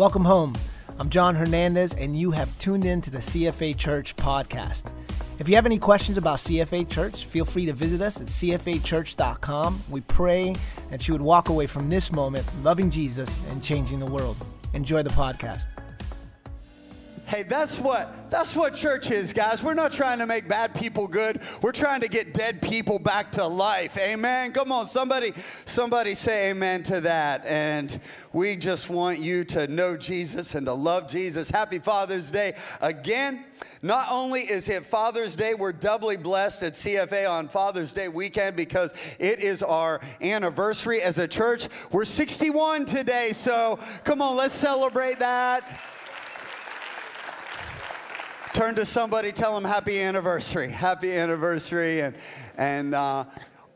Welcome home. I'm John Hernandez, and you have tuned in to the CFA Church podcast. If you have any questions about CFA Church, feel free to visit us at cfachurch.com. We pray that you would walk away from this moment loving Jesus and changing the world. Enjoy the podcast. Hey, that's what that's what church is, guys. We're not trying to make bad people good. We're trying to get dead people back to life. Amen. Come on, somebody somebody say amen to that. And we just want you to know Jesus and to love Jesus. Happy Father's Day again. Not only is it Father's Day, we're doubly blessed at CFA on Father's Day weekend because it is our anniversary as a church. We're 61 today, so come on, let's celebrate that. Turn to somebody, tell them happy anniversary, happy anniversary. And, and uh,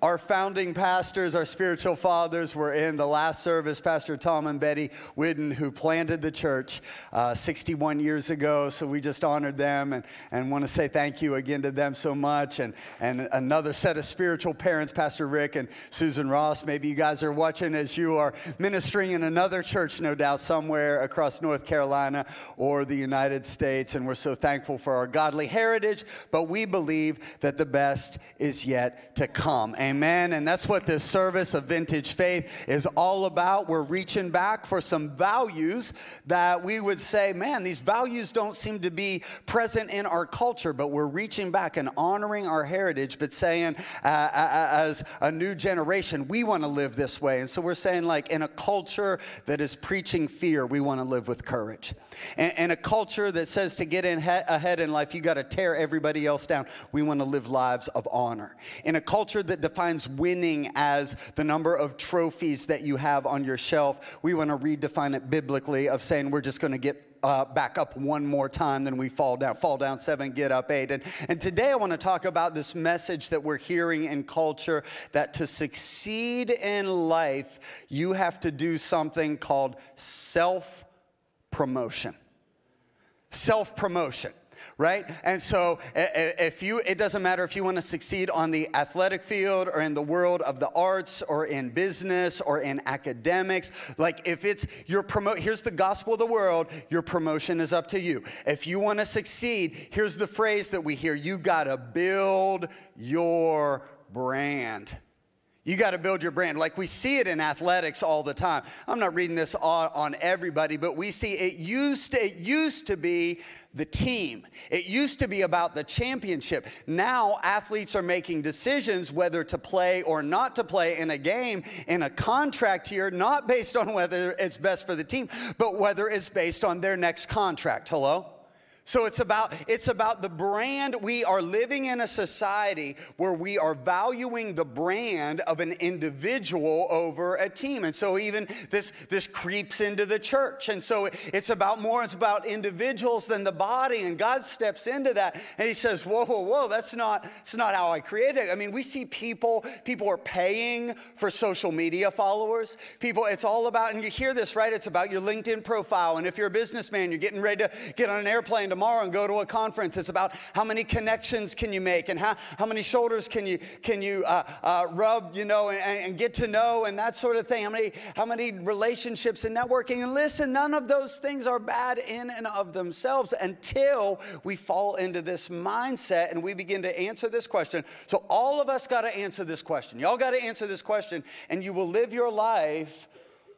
our founding pastors, our spiritual fathers, were in the last service. Pastor Tom and Betty Whidden, who planted the church uh, 61 years ago. So we just honored them and, and want to say thank you again to them so much. And, and another set of spiritual parents, Pastor Rick and Susan Ross. Maybe you guys are watching as you are ministering in another church, no doubt, somewhere across North Carolina or the United States. And we're so thankful for our godly heritage, but we believe that the best is yet to come. Amen. Amen. And that's what this service of Vintage Faith is all about. We're reaching back for some values that we would say, man, these values don't seem to be present in our culture, but we're reaching back and honoring our heritage, but saying, uh, uh, uh as a new generation, we want to live this way. And so we're saying, like, in a culture that is preaching fear, we want to live with courage. And, and a culture that says to get in he- ahead in life, you got to tear everybody else down, we want to live lives of honor. In a culture that defines winning as the number of trophies that you have on your shelf. We want to redefine it biblically of saying we're just going to get uh, back up one more time, then we fall down. Fall down seven, get up eight. And, and today I want to talk about this message that we're hearing in culture that to succeed in life, you have to do something called self promotion. Self promotion right? And so if you, it doesn't matter if you want to succeed on the athletic field or in the world of the arts or in business or in academics, like if it's your promote, here's the gospel of the world, your promotion is up to you. If you want to succeed, here's the phrase that we hear, you got to build your brand. You got to build your brand. Like we see it in athletics all the time. I'm not reading this on everybody, but we see it used to, it used to be the team. It used to be about the championship. Now athletes are making decisions whether to play or not to play in a game in a contract year, not based on whether it's best for the team, but whether it's based on their next contract. Hello? So it's about it's about the brand. We are living in a society where we are valuing the brand of an individual over a team. And so even this this creeps into the church. And so it's about more it's about individuals than the body and God steps into that and he says, "Whoa, whoa, whoa, that's not that's not how I created it." I mean, we see people people are paying for social media followers. People it's all about and you hear this, right? It's about your LinkedIn profile and if you're a businessman, you're getting ready to get on an airplane tomorrow and go to a conference. It's about how many connections can you make and how, how many shoulders can you, can you uh, uh, rub, you know, and, and, get to know and that sort of thing. How many, how many relationships and networking. And listen, none of those things are bad in and of themselves until we fall into this mindset and we begin to answer this question. So all of us got to answer this question. Y'all got to answer this question and you will live your life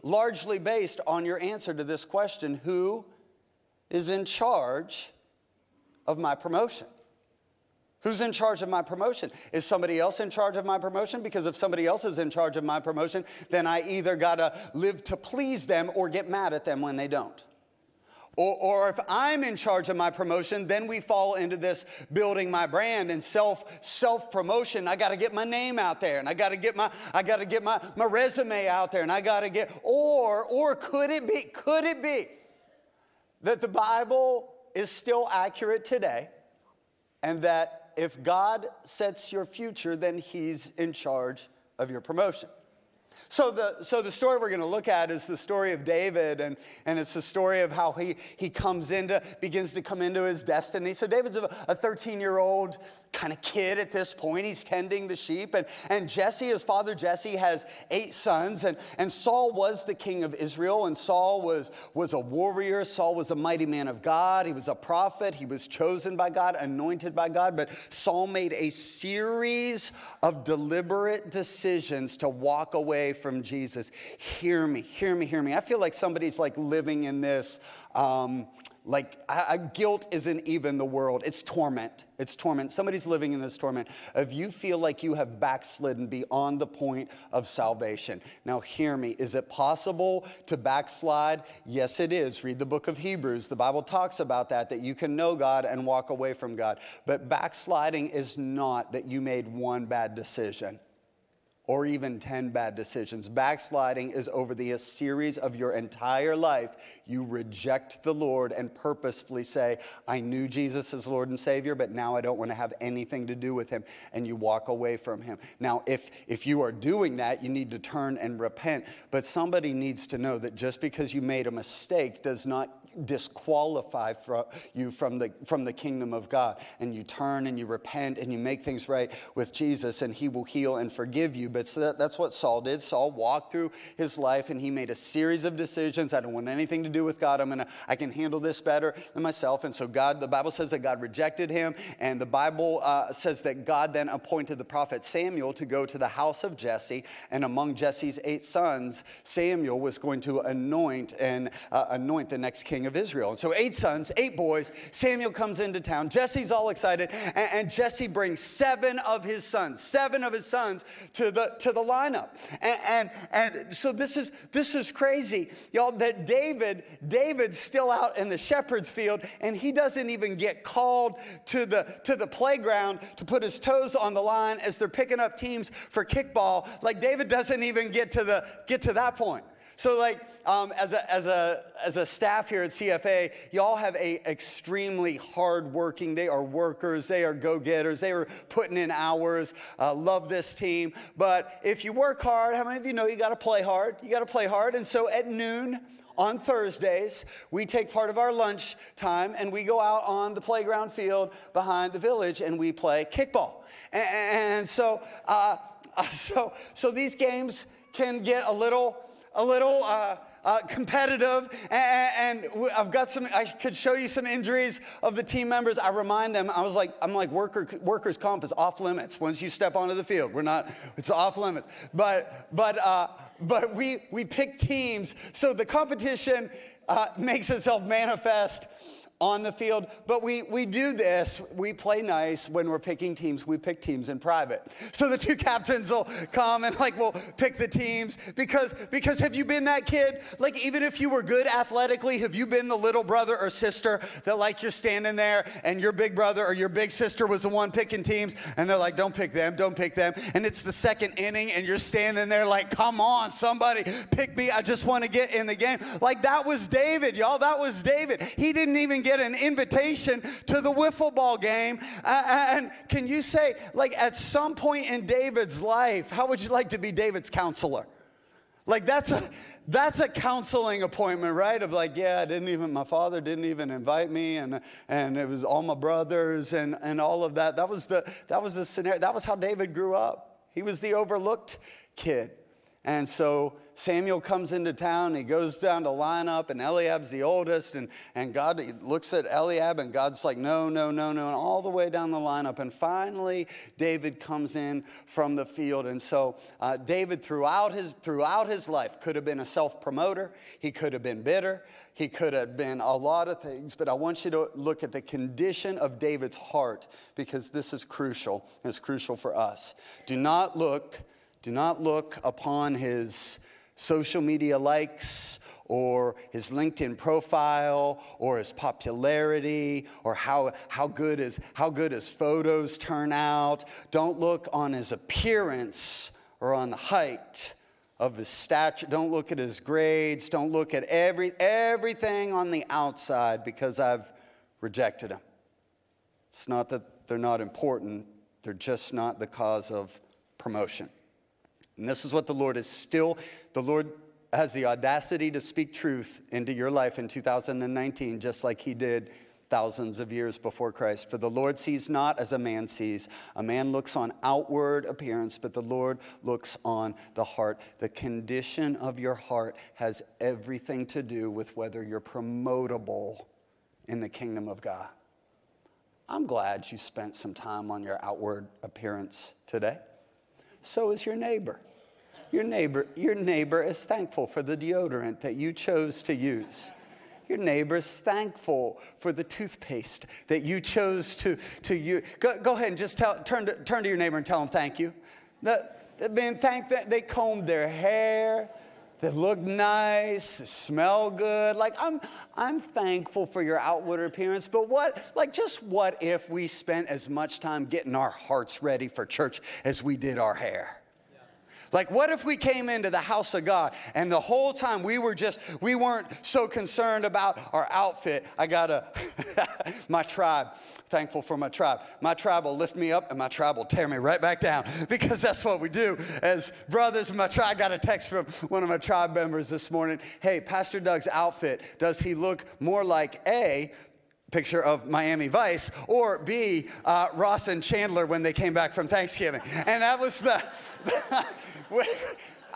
largely based on your answer to this question who is in charge of my promotion? Who's in charge of my promotion? Is somebody else in charge of my promotion? Because if somebody else is in charge of my promotion, then I either gotta live to please them or get mad at them when they don't. Or, or, if I'm in charge of my promotion, then we fall into this building my brand and self self promotion. I got to get my name out there, and I got to get my I got to get my, my resume out there, and I got to get. Or or could it be could it be that the Bible is still accurate today, and that if God sets your future, then He's in charge of your promotion. So the, so the story we're going to look at is the story of David, and, and it's the story of how he, he comes into, begins to come into his destiny. So David's a 13 year old kind of kid at this point. He's tending the sheep, and, and Jesse, his father Jesse, has eight sons, and, and Saul was the king of Israel, and Saul was, was a warrior. Saul was a mighty man of God. He was a prophet. He was chosen by God, anointed by God, but Saul made a series of deliberate decisions to walk away from Jesus. Hear me, hear me, hear me. I feel like somebody's like living in this. Um, like I, guilt isn't even the world. It's torment. It's torment. Somebody's living in this torment if you feel like you have backslidden beyond the point of salvation. Now hear me. Is it possible to backslide? Yes it is. Read the book of hebrews. The bible talks about that that you can know god and walk away from god. But backsliding is not that you made one bad decision or even 10 bad decisions. Backsliding is over the series of your entire life. You reject the Lord and purposefully say, I knew Jesus as Lord and Savior, but now I don't want to have anything to do with him. And you walk away from him. Now, if, if you are doing that, you need to turn and repent. But somebody needs to know that just because you made a mistake does not disqualify you from the, from the kingdom of God. And you turn and you repent and you make things right with Jesus, and He will heal and forgive you. But so that, that's what Saul did. Saul walked through his life and he made a series of decisions. I don't want anything to do with God. I'm gonna, I can handle this better than myself. And so God, the Bible says that God rejected him, and the Bible uh, says that God then appointed the prophet Samuel to go to the house of Jesse, and among Jesse's eight sons, Samuel was going to anoint and uh, anoint the next king of Israel. And so, eight sons, eight boys. Samuel comes into town. Jesse's all excited, and, and Jesse brings seven of his sons, seven of his sons to the to the lineup. And, and, and so this is this is crazy, y'all. That David, David's still out in the shepherd's field, and he doesn't even get called to the to the playground to put his toes on the line as they're picking up teams for kickball. Like David doesn't even get to the get to that point. So, like, um, as, a, as, a, as a staff here at CFA, y'all have a extremely hardworking. They are workers. They are go-getters. They are putting in hours. Uh, love this team. But if you work hard, how many of you know you got to play hard? You got to play hard. And so at noon on Thursdays, we take part of our lunch time and we go out on the playground field behind the village and we play kickball. And, and so, uh, so, so these games can get a little a little uh, uh, competitive, and, and, I've got some. I could show you some injuries of the team members. I remind them. I was like, I'm like, worker, workers' comp is off limits once you step onto the field. We're not. It's off limits. But but uh, but we we pick teams, so the competition uh, makes itself manifest on the field. But we, we do this, we play nice when we're picking teams. We pick teams in private. So the two captains will come and like we'll pick the teams because because have you been that kid? Like even if you were good athletically, have you been the little brother or sister that like you're standing there and your big brother or your big sister was the one picking teams and they're like, don't pick them, don't pick them. And it's the second inning and you're standing there like, come on, somebody pick me. I just want to get in the game. Like that was David, y'all. That was David. He didn't even get an invitation to the wiffle ball game. Uh, and can you say, like, at some point in David's life, how would you like to be David's counselor? Like that's a that's a counseling appointment, right? Of like, yeah, I didn't even my father didn't even invite me, and and it was all my brothers and and all of that. That was the that was the scenario. That was how David grew up. He was the overlooked kid, and so Samuel comes into town, he goes down to line up, and Eliab's the oldest, and, and God looks at Eliab, and God's like, no, no, no, no, and all the way down the lineup. And finally, David comes in from the field. And so uh, David, throughout his, throughout his life, could have been a self promoter, he could have been bitter, he could have been a lot of things, but I want you to look at the condition of David's heart because this is crucial. It's crucial for us. Do not look, do not look upon his social media likes or his LinkedIn profile or his popularity or how, how, good his, how good his photos turn out. Don't look on his appearance or on the height of his stature. Don't look at his grades. Don't look at every, everything on the outside because I've rejected him. It's not that they're not important, they're just not the cause of promotion. And this is what the Lord is still, the Lord has the audacity to speak truth into your life in 2019, just like he did thousands of years before Christ. For the Lord sees not as a man sees. A man looks on outward appearance, but the Lord looks on the heart. The condition of your heart has everything to do with whether you're promotable in the kingdom of God. I'm glad you spent some time on your outward appearance today. So is your neighbor. Your neighbor, your neighbor is thankful for the deodorant that you chose to use. Your neighbor is thankful for the toothpaste that you chose to, to use. Go, go ahead and just tell, turn, to, turn to your neighbor and tell them thank you. They've been thank that they combed their hair, they look nice, smell good. Like I'm, I'm thankful for your outward appearance, but what, like just what if we spent as much time getting our hearts ready for church as we did our hair? Like, what if we came into the house of God and the whole time we were just, we weren't so concerned about our outfit? I got a, my tribe, thankful for my tribe. My tribe will lift me up and my tribe will tear me right back down because that's what we do as brothers. My tribe got a text from one of my tribe members this morning. Hey, Pastor Doug's outfit, does he look more like A, picture of Miami Vice, or B, uh, Ross and Chandler when they came back from Thanksgiving. And that was the,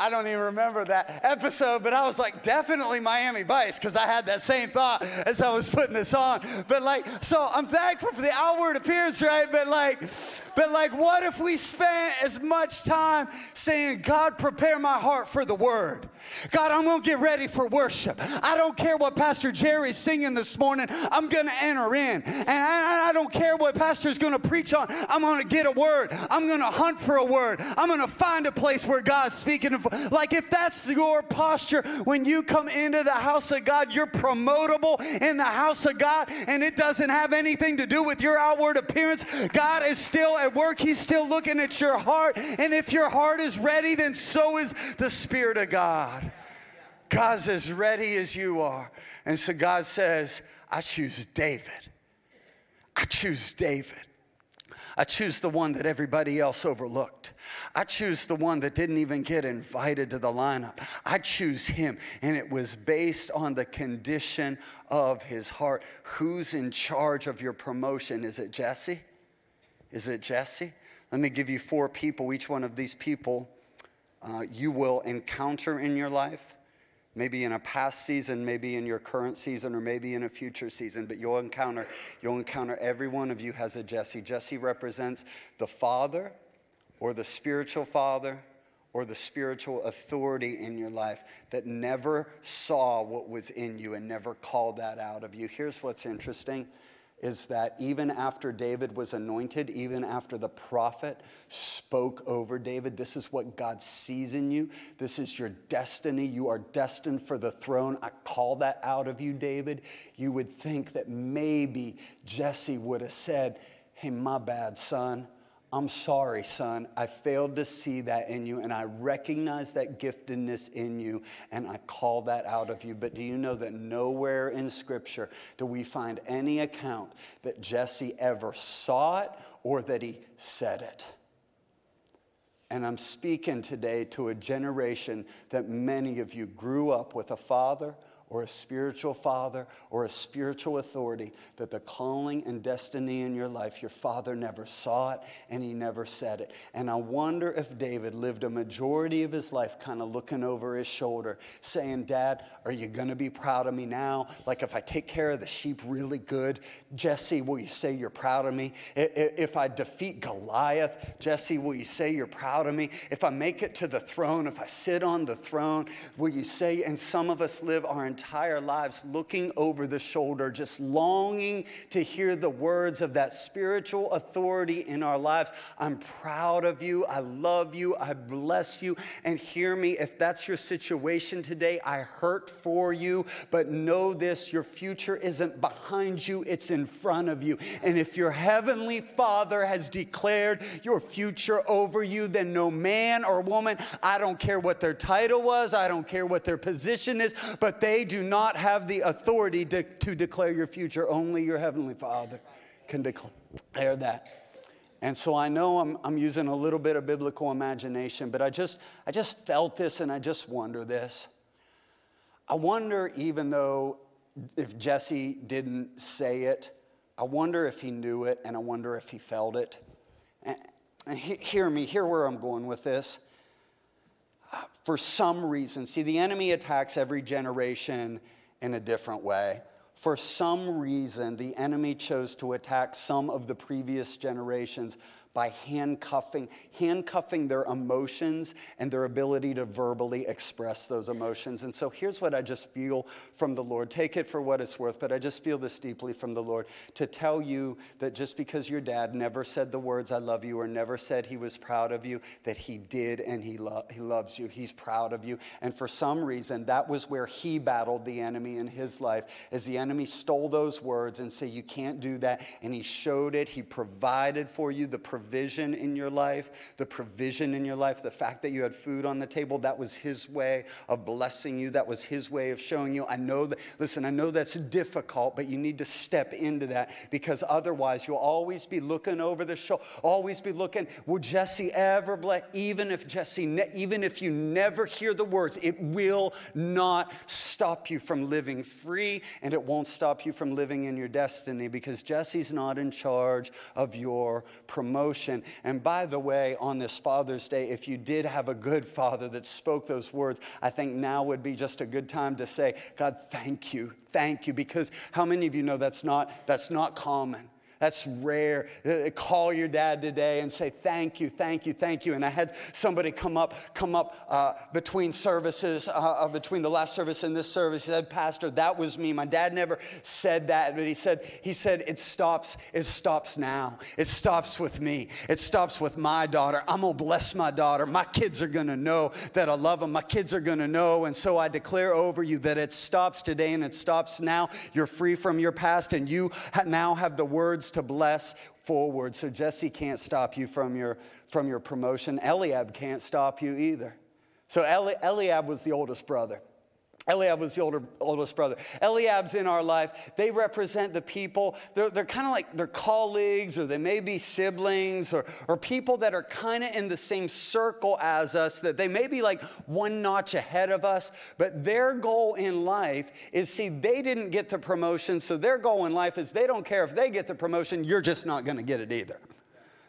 I don't even remember that episode, but I was like, definitely Miami Vice, because I had that same thought as I was putting this on. But like, so I'm thankful for the outward appearance, right? But like, but like, what if we spent as much time saying, God, prepare my heart for the word? God, I'm gonna get ready for worship. I don't care what Pastor Jerry's singing this morning, I'm gonna enter in. And I, I don't care what Pastor's gonna preach on, I'm gonna get a word. I'm gonna hunt for a word. I'm gonna find a place where God's speaking. Like, if that's your posture when you come into the house of God, you're promotable in the house of God, and it doesn't have anything to do with your outward appearance. God is still at work, He's still looking at your heart. And if your heart is ready, then so is the Spirit of God. God's as ready as you are. And so God says, I choose David. I choose David. I choose the one that everybody else overlooked. I choose the one that didn't even get invited to the lineup. I choose him. And it was based on the condition of his heart. Who's in charge of your promotion? Is it Jesse? Is it Jesse? Let me give you four people. Each one of these people uh, you will encounter in your life, maybe in a past season, maybe in your current season, or maybe in a future season. But you'll encounter, you'll encounter every one of you has a Jesse. Jesse represents the father, or the spiritual father, or the spiritual authority in your life that never saw what was in you and never called that out of you. Here's what's interesting is that even after David was anointed, even after the prophet spoke over David, this is what God sees in you. This is your destiny. You are destined for the throne. I call that out of you, David. You would think that maybe Jesse would have said, Hey, my bad, son. I'm sorry, son. I failed to see that in you, and I recognize that giftedness in you, and I call that out of you. But do you know that nowhere in Scripture do we find any account that Jesse ever saw it or that he said it? And I'm speaking today to a generation that many of you grew up with a father or a spiritual father or a spiritual authority that the calling and destiny in your life, your father never saw it and he never said it. And I wonder if David lived a majority of his life kind of looking over his shoulder, saying, Dad, are you going to be proud of me now? Like if I take care of the sheep really good, Jesse, will you say you're proud of me? If I defeat Goliath, Jesse, will you say you're proud of me? If I make it to the throne, if I sit on the throne, will you say, and some of us live our entire lives looking over the shoulder, just longing to hear the words of that spiritual authority in our lives. I'm proud of you. I love you. I bless you. And hear me, if that's your situation today, I hurt for you, but know this your future isn't behind you, it's in front of you. And if your heavenly Father has declared your future over you, then no man or woman, I don't care what their title was, I don't care what their position is, but they do not have the authority to, to declare your future. Only your Heavenly Father can declare that. And so I know I'm, I'm using a little bit of biblical imagination, but I just, I just felt this and I just wonder this. I wonder, even though if Jesse didn't say it, I wonder if he knew it and I wonder if he felt it. And, he, hear me, hear where I'm going with this. For some reason, see, the enemy attacks every generation in a different way. For some reason, the enemy chose to attack some of the previous generations by handcuffing, handcuffing their emotions and their ability to verbally express those emotions. And so here's what I just feel from the Lord. Take it for what it's worth, but I just feel this deeply from the Lord to tell you that just because your dad never said the words, I love you, or never said he was proud of you, that he did and he, lo- he loves you. He's proud of you. And for some reason, that was where he battled the enemy in his life, as the enemy stole those words and said, You can't do that. And he showed it, he provided for you the in your life, the provision in your life, the fact that you had food on the table, that was His way of blessing you. That was His way of showing you. I know that, listen, I know that's difficult, but you need to step into that because otherwise you'll always be looking over the shoulder, always be looking, will Jesse ever bless? Even if Jesse, ne- even if you never hear the words, it will not stop you from living free and it won't stop you from living in your destiny because Jesse's not in charge of your promotion emotion. And by the way, on this Father's Day, if you did have a good father that spoke those words, I think now would be just a good time to say, God, thank you, thank you. Because how many of you know that's not, that's not common? That's rare. Uh, call your dad today and say, thank you, thank you, thank you. And I had somebody come up, come up uh, between services, uh, uh, between the last service and this service. He said, Pastor, that was me. My dad never said that, but he said, he said, it stops, it stops now. It stops with me. It stops with my daughter. I'm gonna bless my daughter. My kids are gonna know that I love them. My kids are gonna know. And so I declare over you that it stops today and it stops now. You're free from your past and you now have the words to bless forward. So Jesse can't stop you from your, from your promotion. Eliab can't stop you either. So Eli, Eliab was the oldest brother. Eliab was the older, oldest brother. Eliab's in our life. They represent the people. They're, they're kind of like they're colleagues, or they may be siblings, or, or people that are kind of in the same circle as us, that they may be like one notch ahead of us, but their goal in life is see, they didn't get the promotion, so their goal in life is they don't care if they get the promotion, you're just not going to get it either.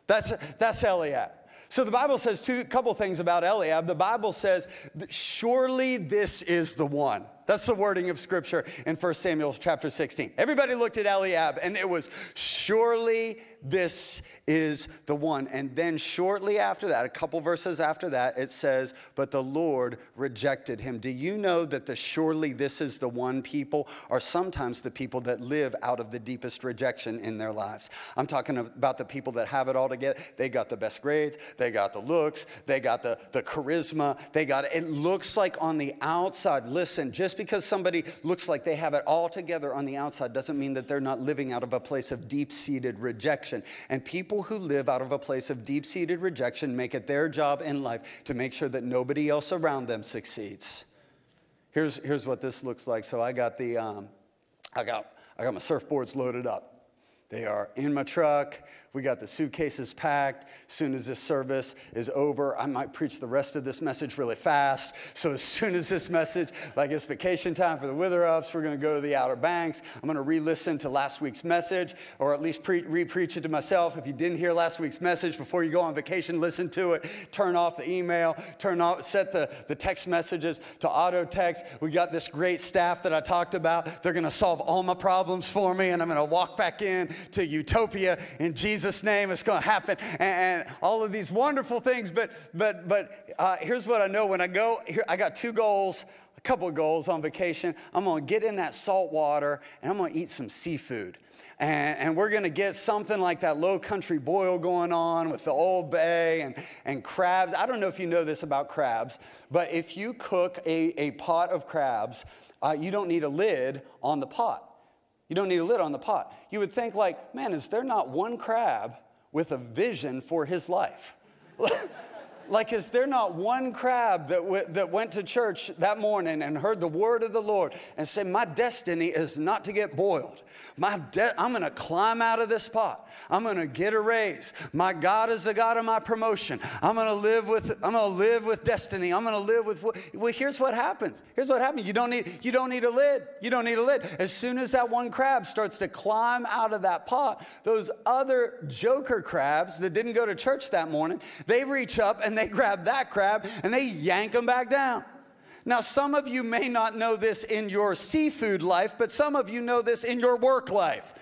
That's, that's Eliab. So the Bible says two couple things about Eliab. The Bible says, surely this is the one. That's the wording of scripture in 1 Samuel chapter 16. Everybody looked at Eliab and it was, surely this is the one. And then shortly after that, a couple verses after that, it says, But the Lord rejected him. Do you know that the surely this is the one people are sometimes the people that live out of the deepest rejection in their lives? I'm talking about the people that have it all together. They got the best grades, they got the looks, they got the, the charisma, they got it. It looks like on the outside, listen, just because somebody looks like they have it all together on the outside doesn't mean that they're not living out of a place of deep seated rejection rejection. And people who live out of a place of deep seated rejection make it their job in life to make sure that nobody else around them succeeds. Here's, here's what this looks like. So I got the, um, I got, I got my surfboards loaded up. They are in my truck. We got the suitcases packed. As soon as this service is over, I might preach the rest of this message really fast. So as soon as this message, like it's vacation time for the Witherups, we're going to go to the Outer Banks. I'm going to re-listen to last week's message, or at least pre- re-preach it to myself. If you didn't hear last week's message before you go on vacation, listen to it. Turn off the email. Turn off, set the, the text messages to auto text. We got this great staff that I talked about. They're going to solve all my problems for me, and I'm going to walk back in to utopia in Jesus Jesus' name, it's going to happen, and, and, all of these wonderful things. But, but, but uh, here's what I know when I go, here, I got two goals, a couple of goals on vacation. I'm going to get in that salt water, and I'm going to eat some seafood. And, and, we're going to get something like that low country boil going on with the Old Bay and, and crabs. I don't know if you know this about crabs, but if you cook a, a pot of crabs, uh, you don't need a lid on the pot. You don't need a lid on the pot. You would think, like, man, is there not one crab with a vision for his life? like, is there not one crab that, w- that went to church that morning and heard the word of the Lord and said, My destiny is not to get boiled? My de- I'm gonna climb out of this pot. I'm gonna get a raise. My God is the God of my promotion. I'm gonna live with, I'm gonna live with destiny. I'm gonna live with well, here's what happens. Here's what happens. You don't need, you don't need a lid. You don't need a lid. As soon as that one crab starts to climb out of that pot, those other joker crabs that didn't go to church that morning, they reach up and they grab that crab and they yank them back down. Now, some of you may not know this in your seafood life, but some of you know this in your work life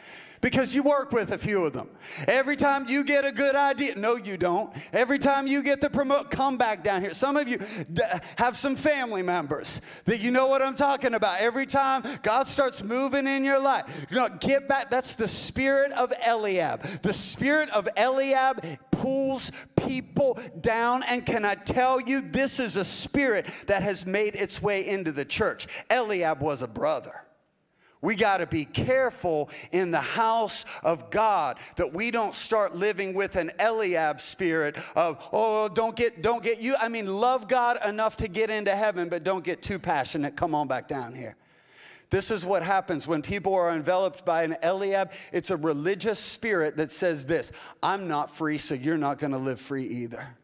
because you work with a few of them. Every time you get a good idea, no, you don't. Every time you get the promote, come back down here. Some of you d- have some family members that you know what I'm talking about. Every time God starts moving in your life, you know, get back. That's the spirit of Eliab. The spirit of Eliab pulls people down. And can I tell you, this is a spirit that has made its way into the church. Eliab was a brother. We got to be careful in the house of God that we don't start living with an Eliab spirit of, oh, don't get, don't get you. I mean, love God enough to get into heaven, but don't get too passionate. Come on back down here. This is what happens when people are enveloped by an Eliab. It's a religious spirit that says this I'm not free, so you're not going to live free either.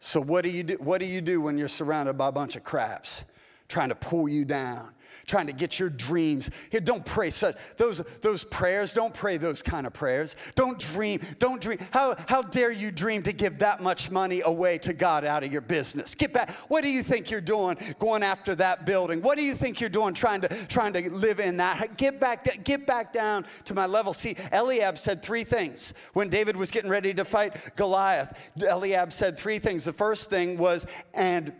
So, what do, you do, what do you do when you're surrounded by a bunch of craps trying to pull you down? Trying to get your dreams. Here, don't pray such those those prayers. Don't pray those kind of prayers. Don't dream. Don't dream. How how dare you dream to give that much money away to God out of your business? Get back. What do you think you're doing going after that building? What do you think you're doing trying to trying to live in that? Get back get back down to my level. See, Eliab said three things when David was getting ready to fight Goliath. Eliab said three things. The first thing was and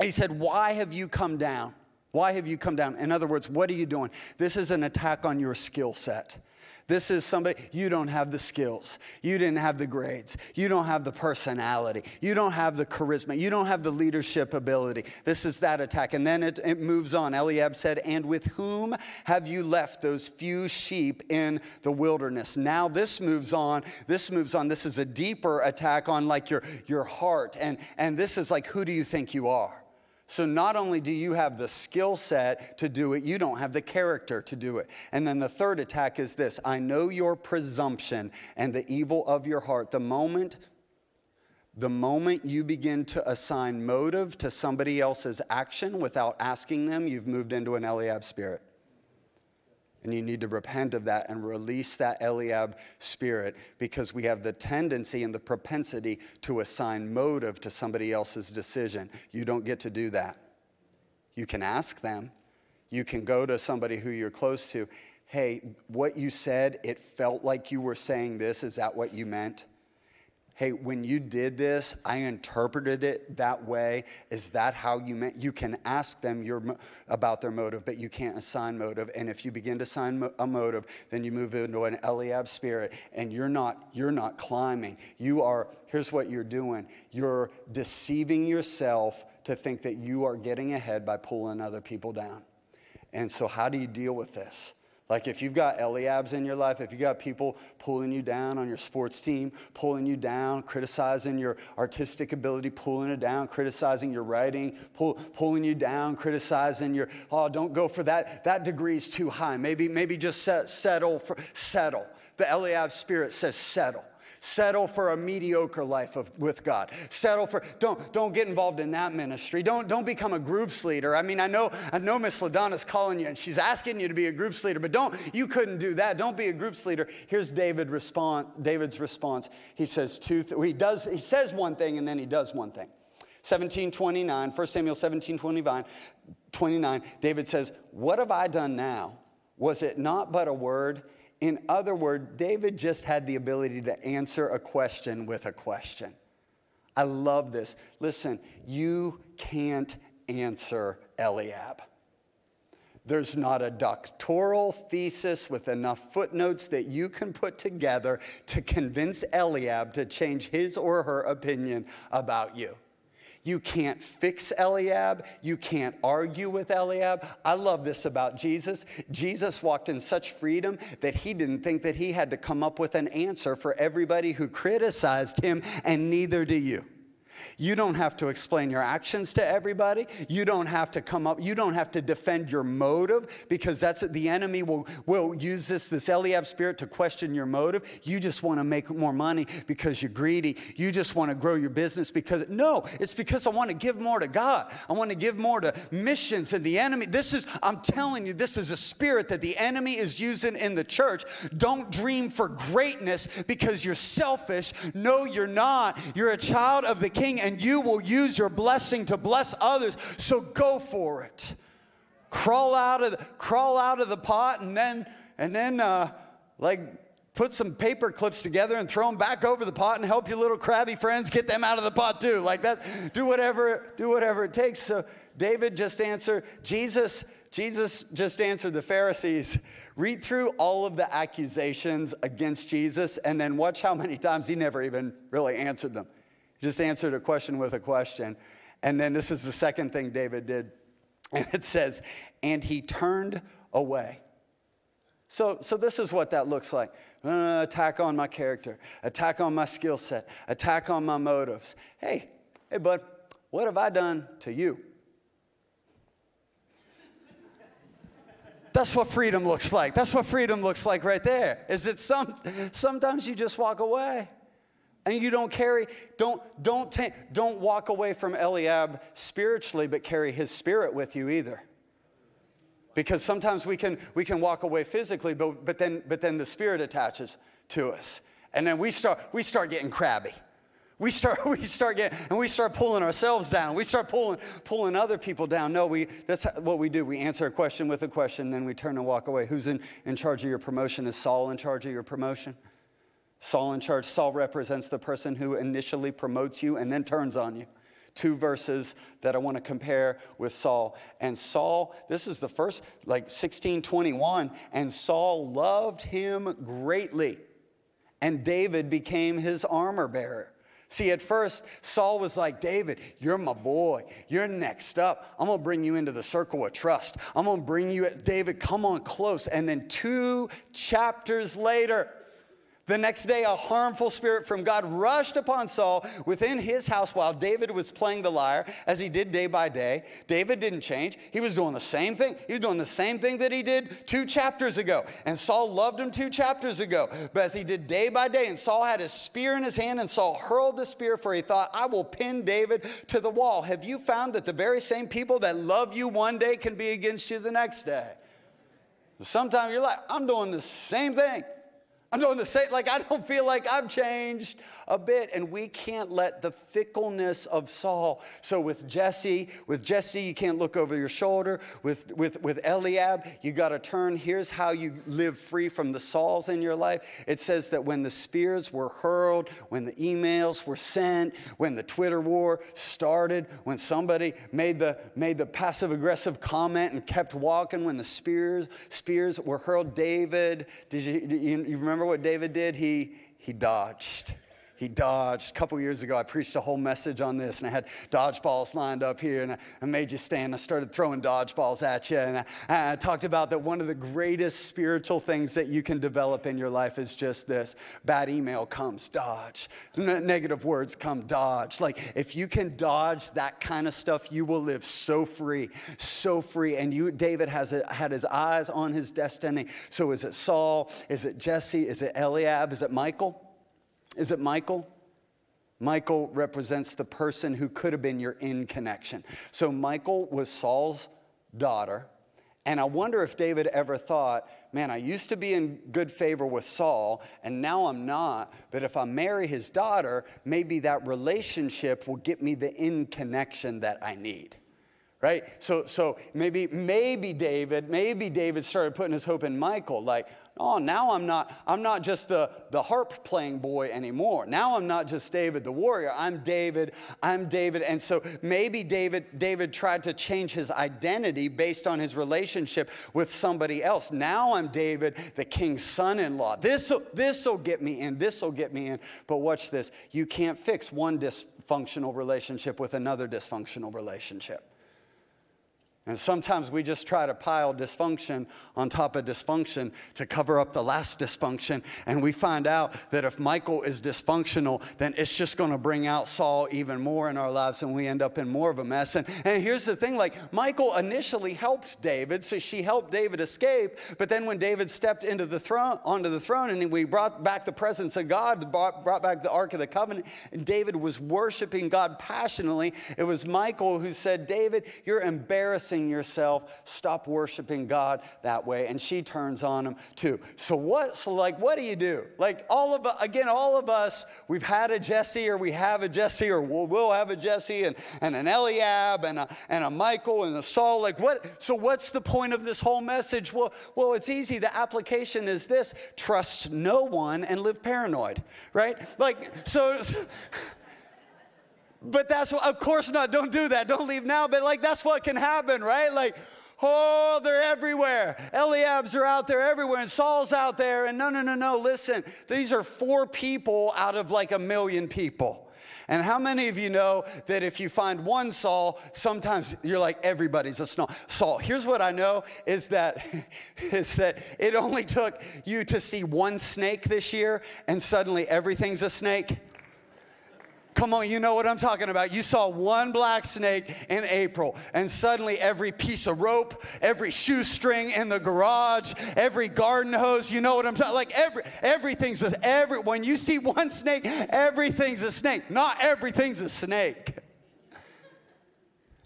he said, "Why have you come down?" Why have you come down? In other words, what are you doing? This is an attack on your skill set. This is somebody, you don't have the skills. You didn't have the grades. You don't have the personality. You don't have the charisma. You don't have the leadership ability. This is that attack. And then it, it moves on. Eliab said, And with whom have you left those few sheep in the wilderness? Now this moves on. This moves on. This is a deeper attack on like your, your heart. And, and this is like, who do you think you are? So not only do you have the skill set to do it, you don't have the character to do it. And then the third attack is this I know your presumption and the evil of your heart. The moment the moment you begin to assign motive to somebody else's action without asking them, you've moved into an Eliab spirit. And you need to repent of that and release that Eliab spirit because we have the tendency and the propensity to assign motive to somebody else's decision. You don't get to do that. You can ask them, you can go to somebody who you're close to. Hey, what you said, it felt like you were saying this. Is that what you meant? Hey, when you did this, I interpreted it that way. Is that how you meant? You can ask them your, about their motive, but you can't assign motive. And if you begin to assign a motive, then you move into an Eliab spirit, and you're not, you're not climbing. You are, here's what you're doing you're deceiving yourself to think that you are getting ahead by pulling other people down. And so, how do you deal with this? Like if you've got Eliabs in your life, if you've got people pulling you down on your sports team, pulling you down, criticizing your artistic ability, pulling it down, criticizing your writing, pull, pulling you down, criticizing your, oh, don't go for that. That degree's too high. Maybe, maybe just set, settle for settle. The Eliab spirit says settle. Settle for a mediocre life of, with God. Settle for, don't, don't get involved in that ministry. Don't, don't become a groups leader. I mean, I know, I know Miss LaDonna's calling you and she's asking you to be a groups leader, but don't, you couldn't do that. Don't be a groups leader. Here's David response, David's response. He says two, th- he does, he says one thing and then he does one thing. 1729, 1 Samuel 17, 29, 29, David says, What have I done now? Was it not but a word? In other words, David just had the ability to answer a question with a question. I love this. Listen, you can't answer Eliab. There's not a doctoral thesis with enough footnotes that you can put together to convince Eliab to change his or her opinion about you. You can't fix Eliab. You can't argue with Eliab. I love this about Jesus. Jesus walked in such freedom that he didn't think that he had to come up with an answer for everybody who criticized him, and neither do you. You don't have to explain your actions to everybody. You don't have to come up, you don't have to defend your motive because that's the enemy will, will use this, this Eliab spirit to question your motive. You just want to make more money because you're greedy. You just want to grow your business because, no, it's because I want to give more to God. I want to give more to missions and the enemy. This is, I'm telling you, this is a spirit that the enemy is using in the church. Don't dream for greatness because you're selfish. No, you're not. You're a child of the king and you will use your blessing to bless others. So go for it. Crawl out of the, crawl out of the pot and then and then uh, like put some paper clips together and throw them back over the pot and help your little crabby friends get them out of the pot too. Like that, do whatever, do whatever it takes. So David just answered, Jesus, Jesus just answered the Pharisees. Read through all of the accusations against Jesus and then watch how many times he never even really answered them. Just answered a question with a question. And then this is the second thing David did. And it says, and he turned away. So, so this is what that looks like. Uh, attack on my character, attack on my skill set, attack on my motives. Hey, hey, bud, what have I done to you? That's what freedom looks like. That's what freedom looks like right there. Is it some sometimes you just walk away and you don't carry don't don't ta- don't walk away from Eliab spiritually but carry his spirit with you either. Because sometimes we can we can walk away physically but, but then but then the spirit attaches to us. And then we start we start getting crabby. We start we start getting and we start pulling ourselves down. We start pulling pulling other people down. No we that's what we do. We answer a question with a question then we turn and walk away. Who's in, in charge of your promotion? Is saul in charge of your promotion Saul in charge. Saul represents the person who initially promotes you and then turns on you. Two verses that I want to compare with Saul. And Saul, this is the first, like 1621, and Saul loved him greatly. And David became his armor bearer. See, at first, Saul was like, David, you're my boy. You're next up. I'm going to bring you into the circle of trust. I'm going to bring you, David, come on close. And then two chapters later, the next day, a harmful spirit from God rushed upon Saul within his house while David was playing the lyre, as he did day by day. David didn't change. He was doing the same thing. He was doing the same thing that he did two chapters ago. And Saul loved him two chapters ago. But as he did day by day, and Saul had his spear in his hand, and Saul hurled the spear, for he thought, I will pin David to the wall. Have you found that the very same people that love you one day can be against you the next day? Sometimes you're like, I'm doing the same thing. I'm doing the same, like, I don't feel like I've changed a bit. And we can't let the fickleness of Saul. So with Jesse, with Jesse, you can't look over your shoulder. With, with, with Eliab, you got to turn. Here's how you live free from the Sauls in your life. It says that when the spears were hurled, when the emails were sent, when the Twitter war started, when somebody made the, made the passive aggressive comment and kept walking, when the spears, spears were hurled, David, did you, you, you remember? Remember what David did? He, he dodged. He dodged. A couple years ago, I preached a whole message on this, and I had dodgeballs lined up here, and I, made you stand. I started throwing dodgeballs at you, and I, I, talked about that one of the greatest spiritual things that you can develop in your life is just this bad email comes, dodge. Negative words come, dodge. Like, if you can dodge that kind of stuff, you will live so free, so free. And you, David has a, had his eyes on his destiny. So is it Saul? Is it Jesse? Is it Eliab? Is it Michal? Is it Michael? Michael represents the person who could have been your in connection. So Michael was Saul's daughter. And I wonder if David ever thought, man, I used to be in good favor with Saul, and now I'm not. But if I marry his daughter, maybe that relationship will get me the in connection that I need right so so maybe maybe david maybe david started putting his hope in Michael. like oh now i'm not i'm not just the the harp playing boy anymore. Now i'm not just david the warrior. I'm david i'm david. And so maybe david david tried to change his identity based on his relationship with somebody else. Now i'm david the king's son-in-law. This this will get me in this will get me in. But watch this. You can't fix one dysfunctional relationship with another dysfunctional relationship And sometimes we just try to pile dysfunction on top of dysfunction to cover up the last dysfunction. And we find out that if Michael is dysfunctional, then it's just going to bring out Saul even more in our lives and we end up in more of a mess. And, and here's the thing like, Michael initially helped David, so she helped David escape. But then when David stepped into the throne, onto the throne and we brought back the presence of God, brought, brought back the Ark of the Covenant, and David was worshiping God passionately, it was Michael who said, David, you're embarrassing yourself. Stop worshiping God that way. And she turns on him too. So what, so like, what do you do? Like all of, again, all of us, we've had a Jesse or we have a Jesse or we'll, we'll have a Jesse and, and an Eliab and a, and a Michal and a Saul. Like what, so what's the point of this whole message? Well, well, it's easy. The application is this, trust no one and live paranoid, right? Like, so, so but that's what, of course not. Don't do that. Don't leave now. But like, that's what can happen, right? Like, oh, they're everywhere. Eliabs are out there everywhere, and Saul's out there. And no, no, no, no. Listen, these are four people out of like a million people. And how many of you know that if you find one Saul, sometimes you're like everybody's a Saul? Here's what I know is that is that it only took you to see one snake this year, and suddenly everything's a snake. Come on, you know what I'm talking about. You saw one black snake in April, and suddenly every piece of rope, every shoestring in the garage, every garden hose, you know what I'm talking like every everything's a, every when you see one snake, everything's a snake. Not everything's a snake.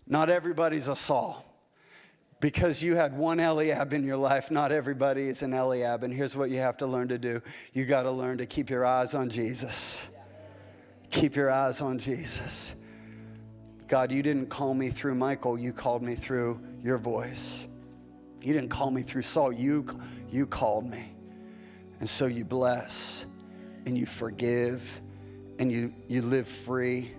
Not everybody's a Saul. Because you had one Eliab in your life, not everybody is an Eliab. And here's what you have to learn to do you got to learn to keep your eyes on Jesus. Keep your eyes on Jesus. God, you didn't call me through Michal, you called me through your voice. You didn't call me through Saul, you, you called me. And so you bless and you forgive and you, you live free.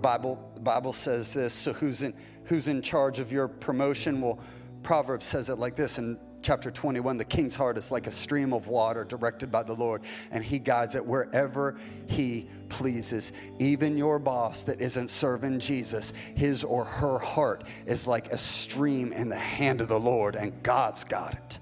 Bible, Bible says this. So who's in, who's in charge of your promotion? Well, Proverbs says it like this in chapter 21 the king's heart is like a stream of water directed by the Lord, and he guides it wherever he pleases. Even your boss that isn't serving Jesus, his or her heart is like a stream in the hand of the Lord, and God's got it.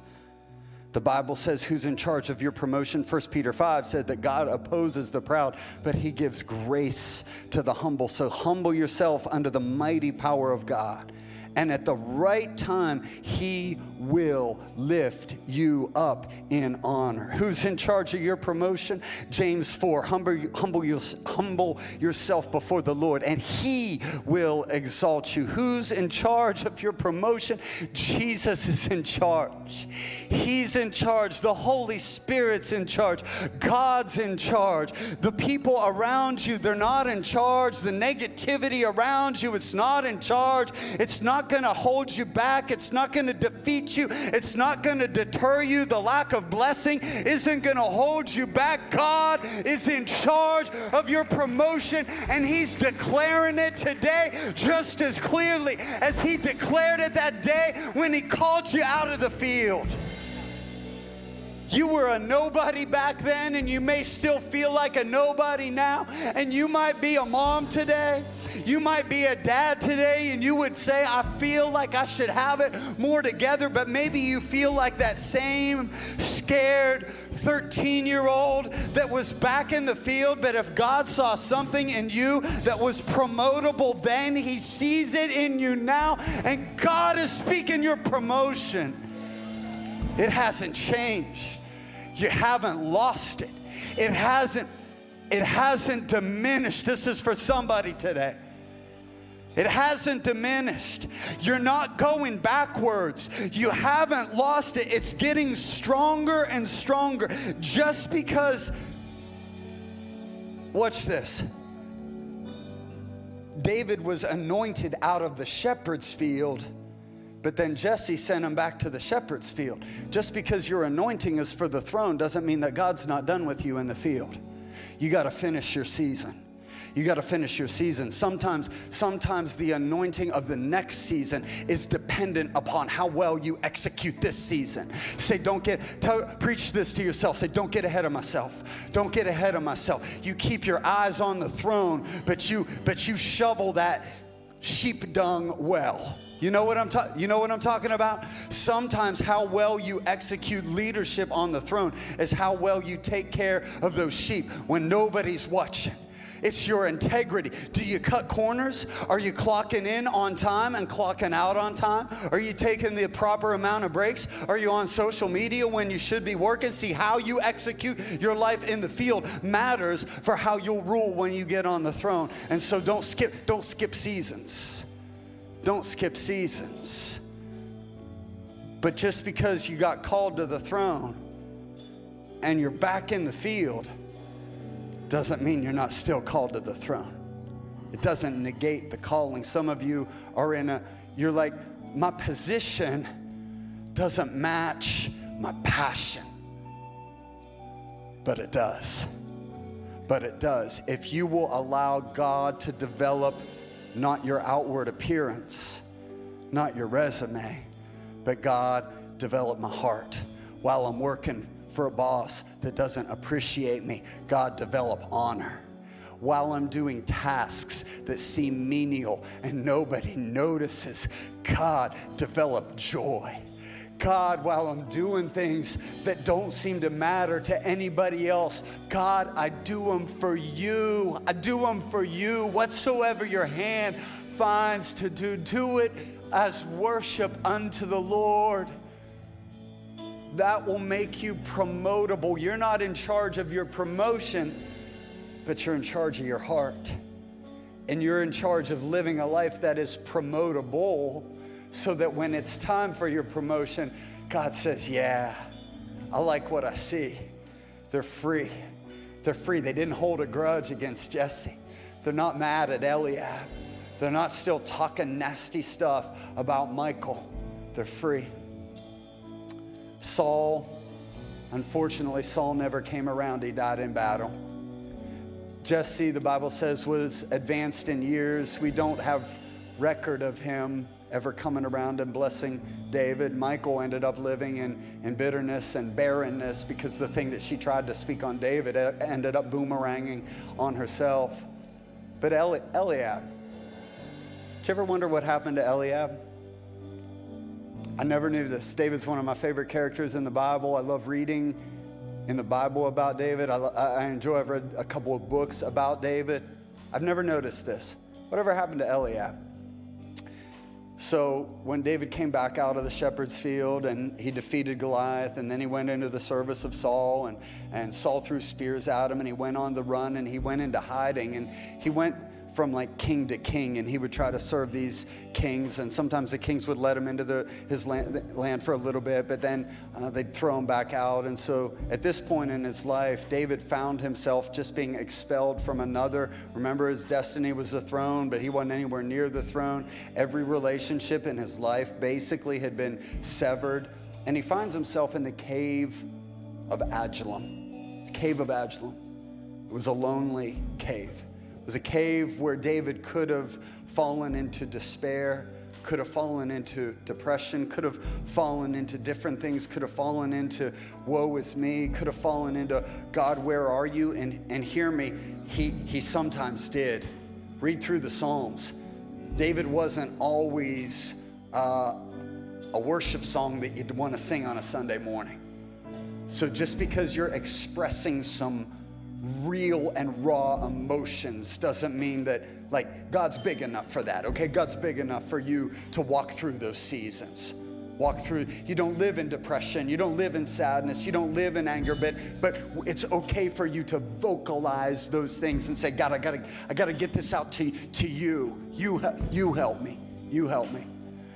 The Bible says who's in charge of your promotion. 1 Peter 5 said that God opposes the proud, but he gives grace to the humble. So humble yourself under the mighty power of God and at the right time, He will lift you up in honor. Who's in charge of your promotion? James 4 humble, humble, humble yourself before the Lord, and He will exalt you. Who's in charge of your promotion? Jesus is in charge. He's in charge. The Holy Spirit's in charge. God's in charge. The people around you, they're not in charge. The negativity around you, it's not in charge. It's not not going to hold you back. It's not going to defeat you. It's not going to deter you. The lack of blessing isn't going to hold you back. God is in charge of your promotion, and He's declaring it today just as clearly as He declared it that day when He called you out of the field. You were a nobody back then, and you may still feel like a nobody now. And you might be a mom today. You might be a dad today, and you would say, I feel like I should have it more together. But maybe you feel like that same scared 13 year old that was back in the field. But if God saw something in you that was promotable then, He sees it in you now. And God is speaking your promotion. It hasn't changed. You haven't lost it. It hasn't it hasn't diminished. This is for somebody today. It hasn't diminished. You're not going backwards. You haven't lost it. It's getting stronger and stronger just because Watch this. David was anointed out of the shepherd's field but then Jesse sent him back to the shepherd's field. Just because your anointing is for the throne doesn't mean that God's not done with you in the field. You got to finish your season. You got to finish your season. Sometimes, sometimes the anointing of the next season is dependent upon how well you execute this season. Say, don't get, tell, preach this to yourself. Say, don't get ahead of myself. Don't get ahead of myself. You keep your eyes on the throne, but you, but you shovel that sheep dung well You know what I'm ta- you know what I'm talking about? Sometimes how well you execute leadership on the throne is how well you take care of those sheep when nobody's watching. It's your integrity. Do you cut corners? Are you clocking in on time and clocking out on time? Are you taking the proper amount of breaks? Are you on social media when you should be working? See, how you execute your life in the field matters for how you'll rule when you get on the throne. And so don't skip, don't skip seasons. Don't skip seasons. But just because you got called to the throne and you're back in the field, doesn't mean you're not still called to the throne. It doesn't negate the calling. Some of you are in a, you're like, my position doesn't match my passion. But it does. But it does. If you will allow God to develop not your outward appearance, not your resume, but God develop my heart while I'm working for a boss that doesn't appreciate me. God, develop honor. While I'm doing tasks that seem menial and nobody notices, God, develop joy. God, while I'm doing things that don't seem to matter to anybody else, God, I do them for you. I do them for you. Whatsoever your hand finds to do, do it as worship unto the Lord that will make you promotable. You're not in charge of your promotion, but you're in charge of your heart. And you're in charge of living a life that is promotable so that when it's time for your promotion, God says, Yeah, I like what I see. They're free. They're free. They didn't hold a grudge against Jesse. They're not mad at Eliab. They're not still talking nasty stuff about Michal. They're free. Saul, unfortunately, Saul never came around. He died in battle. Jesse, the Bible says, was advanced in years. We don't have record of him ever coming around and blessing David. Michal ended up living in, in bitterness and barrenness because the thing that she tried to speak on David ended up boomeranging on herself. But Eli- Eliab, did you ever wonder what happened to Eliab? I never knew this. David's one of my favorite characters in the Bible. I love reading in the Bible about David. I, I enjoy, I've read a couple of books about David. I've never noticed this. Whatever happened to Eliab? So when David came back out of the shepherd's field and he defeated Goliath, and then he went into the service of Saul, and, and Saul threw spears at him, and he went on the run and he went into hiding, and he went from like king to king, and he would try to serve these kings. And sometimes the kings would let him into the, his land, land for a little bit, but then uh, they'd throw him back out. And so at this point in his life, David found himself just being expelled from another. Remember, his destiny was the throne, but he wasn't anywhere near the throne. Every relationship in his life basically had been severed. And he finds himself in the cave of Adullam. The cave of Adullam. It was a lonely cave. It was a cave where David could have fallen into despair, could have fallen into depression, could have fallen into different things, could have fallen into woe is me, could have fallen into God, where are you? And, and hear me, he, he sometimes did. Read through the Psalms. David wasn't always uh, a worship song that you'd want to sing on a Sunday morning. So just because you're expressing some real and raw emotions doesn't mean that like God's big enough for that. Okay, God's big enough for you to walk through those seasons. Walk through. You don't live in depression. You don't live in sadness. You don't live in anger. But but it's okay for you to vocalize those things and say, God, I gotta I gotta get this out to to you. You you help me. You help me.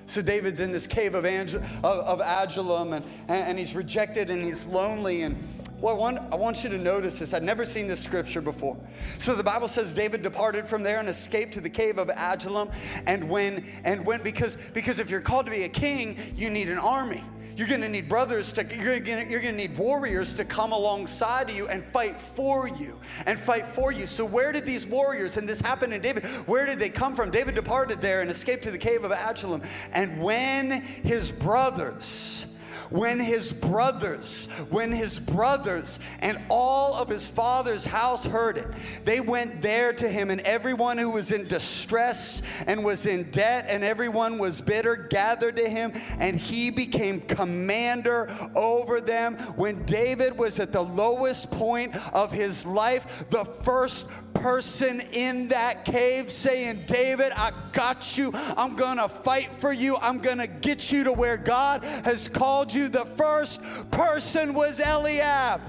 So David's in this cave of, Angel, of, of Adullam and, and he's rejected and he's lonely and well, I want, I want you to notice this. I'd never seen this scripture before. So the Bible says David departed from there and escaped to the cave of Adullam. And when, and when, because, because if you're called to be a king, you need an army. You're going to need brothers to, you're going you're gonna need warriors to come alongside you and fight for you and fight for you. So, where did these warriors, and this happened in David, where did they come from? David departed there and escaped to the cave of Adullam. And when his brothers, when his brothers, when his brothers and all of his father's house heard it, they went there to him, and everyone who was in distress and was in debt, and everyone was bitter, gathered to him, and he became commander over them. When David was at the lowest point of his life, the first person in that cave saying, David, I got you. I'm going to fight for you. I'm going to get you to where God has called you. The first person was Eliab.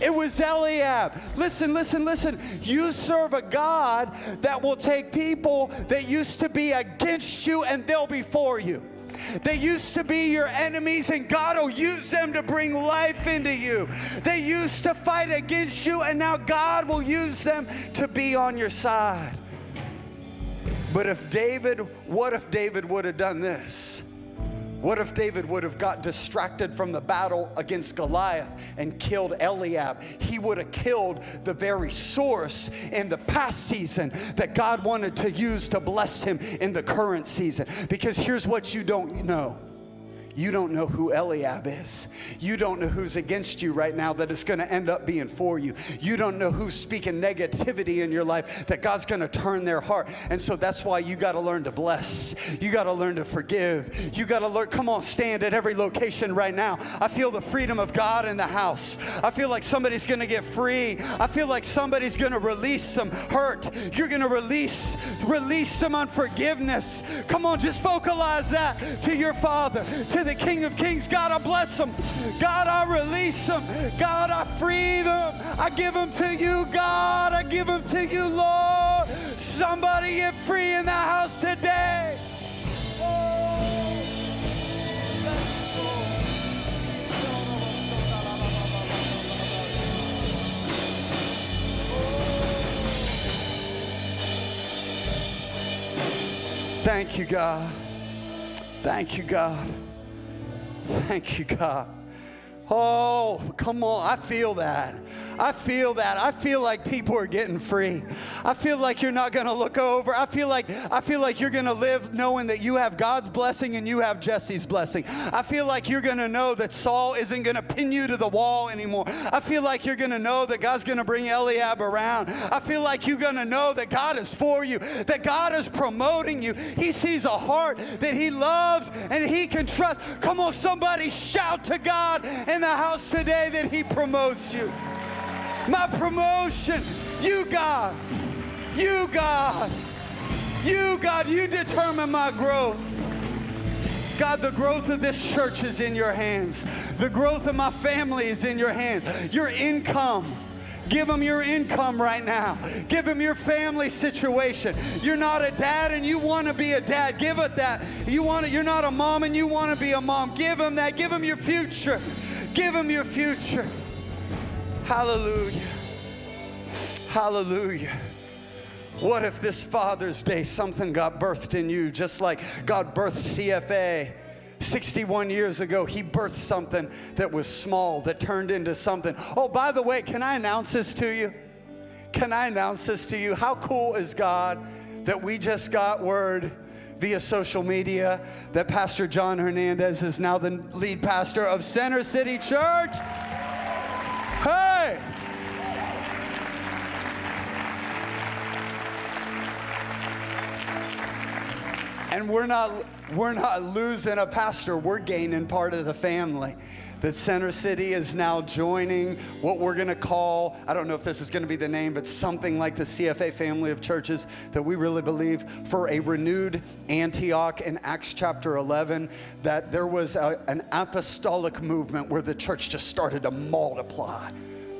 It was Eliab. Listen, listen, listen. You serve a God that will take people that used to be against you and they'll be for you. They used to be your enemies, and God will use them to bring life into you. They used to fight against you, and now God will use them to be on your side. But if David, what if David would have done this? What if David would have got distracted from the battle against Goliath and killed Eliab? He would have killed the very source in the past season that God wanted to use to bless him in the current season. Because here's what you don't know you don't know who Eliab is. You don't know who's against you right now that is going to end up being for you. You don't know who's speaking negativity in your life that God's going to turn their heart. And so that's why you got to learn to bless. You got to learn to forgive. You got to learn. Come on, stand at every location right now. I feel the freedom of God in the house. I feel like somebody's going to get free. I feel like somebody's going to release some hurt. You're going to release release some unforgiveness. Come on, just vocalize that to your Father, to the the King of Kings. God, I bless them. God, I release them. God, I free them. I give them to you, God. I give them to you, Lord. Somebody get free in the house today. Thank you, God. Thank you, God. Thank you, God. Oh, come on. I feel that. I feel that. I feel like people are getting free. I feel like you're not going to look over. I feel like I feel like you're going to live knowing that you have God's blessing and you have Jesse's blessing. I feel like you're going to know that Saul isn't going to pin you to the wall anymore. I feel like you're going to know that God's going to bring Eliab around. I feel like you're going to know that God is for you, that God is promoting you. He sees a heart that he loves and he can trust. Come on somebody shout to God and in the house today that He promotes you. My promotion, you, God, you, God, you, God, you determine my growth. God, the growth of this church is in your hands. The growth of my family is in your hands. Your income. Give them your income right now. Give them your family situation. You're not a dad and you want to be a dad. Give it that. You want to, you're not a mom and you want to be a mom. Give them that. Give them your future. Give them your future. Hallelujah. Hallelujah. What if this Father's Day something got birthed in you, just like God birthed CFA? 61 years ago, he birthed something that was small that turned into something. Oh, by the way, can I announce this to you? Can I announce this to you? How cool is God that we just got word via social media that Pastor John Hernandez is now the lead pastor of Center City Church. Hey! And we're not we're not losing a pastor, we're gaining part of the family. That Center City is now joining what we're going to call, I don't know if this is going to be the name, but something like the CFA family of churches that we really believe for a renewed Antioch in Acts chapter 11, that there was a, an apostolic movement where the church just started to multiply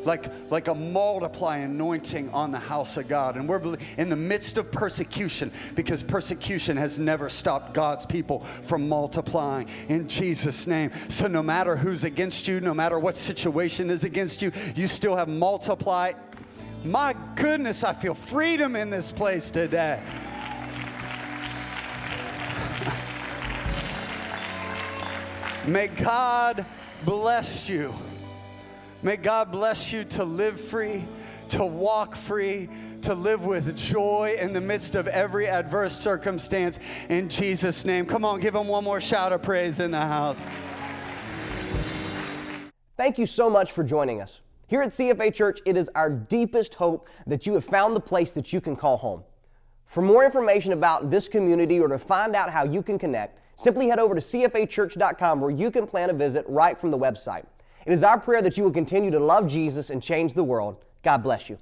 like, like a multiply anointing on the house of God. And we're in the midst of persecution because persecution has never stopped God's people from multiplying in Jesus' name. So no matter who's against you, no matter what situation is against you, you still have multiply. My goodness, I feel freedom in this place today. May God bless you. May God bless you to live free, to walk free, to live with joy in the midst of every adverse circumstance in Jesus' name. Come on, give him one more shout of praise in the house. Thank you so much for joining us. Here at CFA Church, it is our deepest hope that you have found the place that you can call home. For more information about this community or to find out how you can connect, simply head over to cfachurch.com where you can plan a visit right from the website. It is our prayer that you will continue to love Jesus and change the world. God bless you.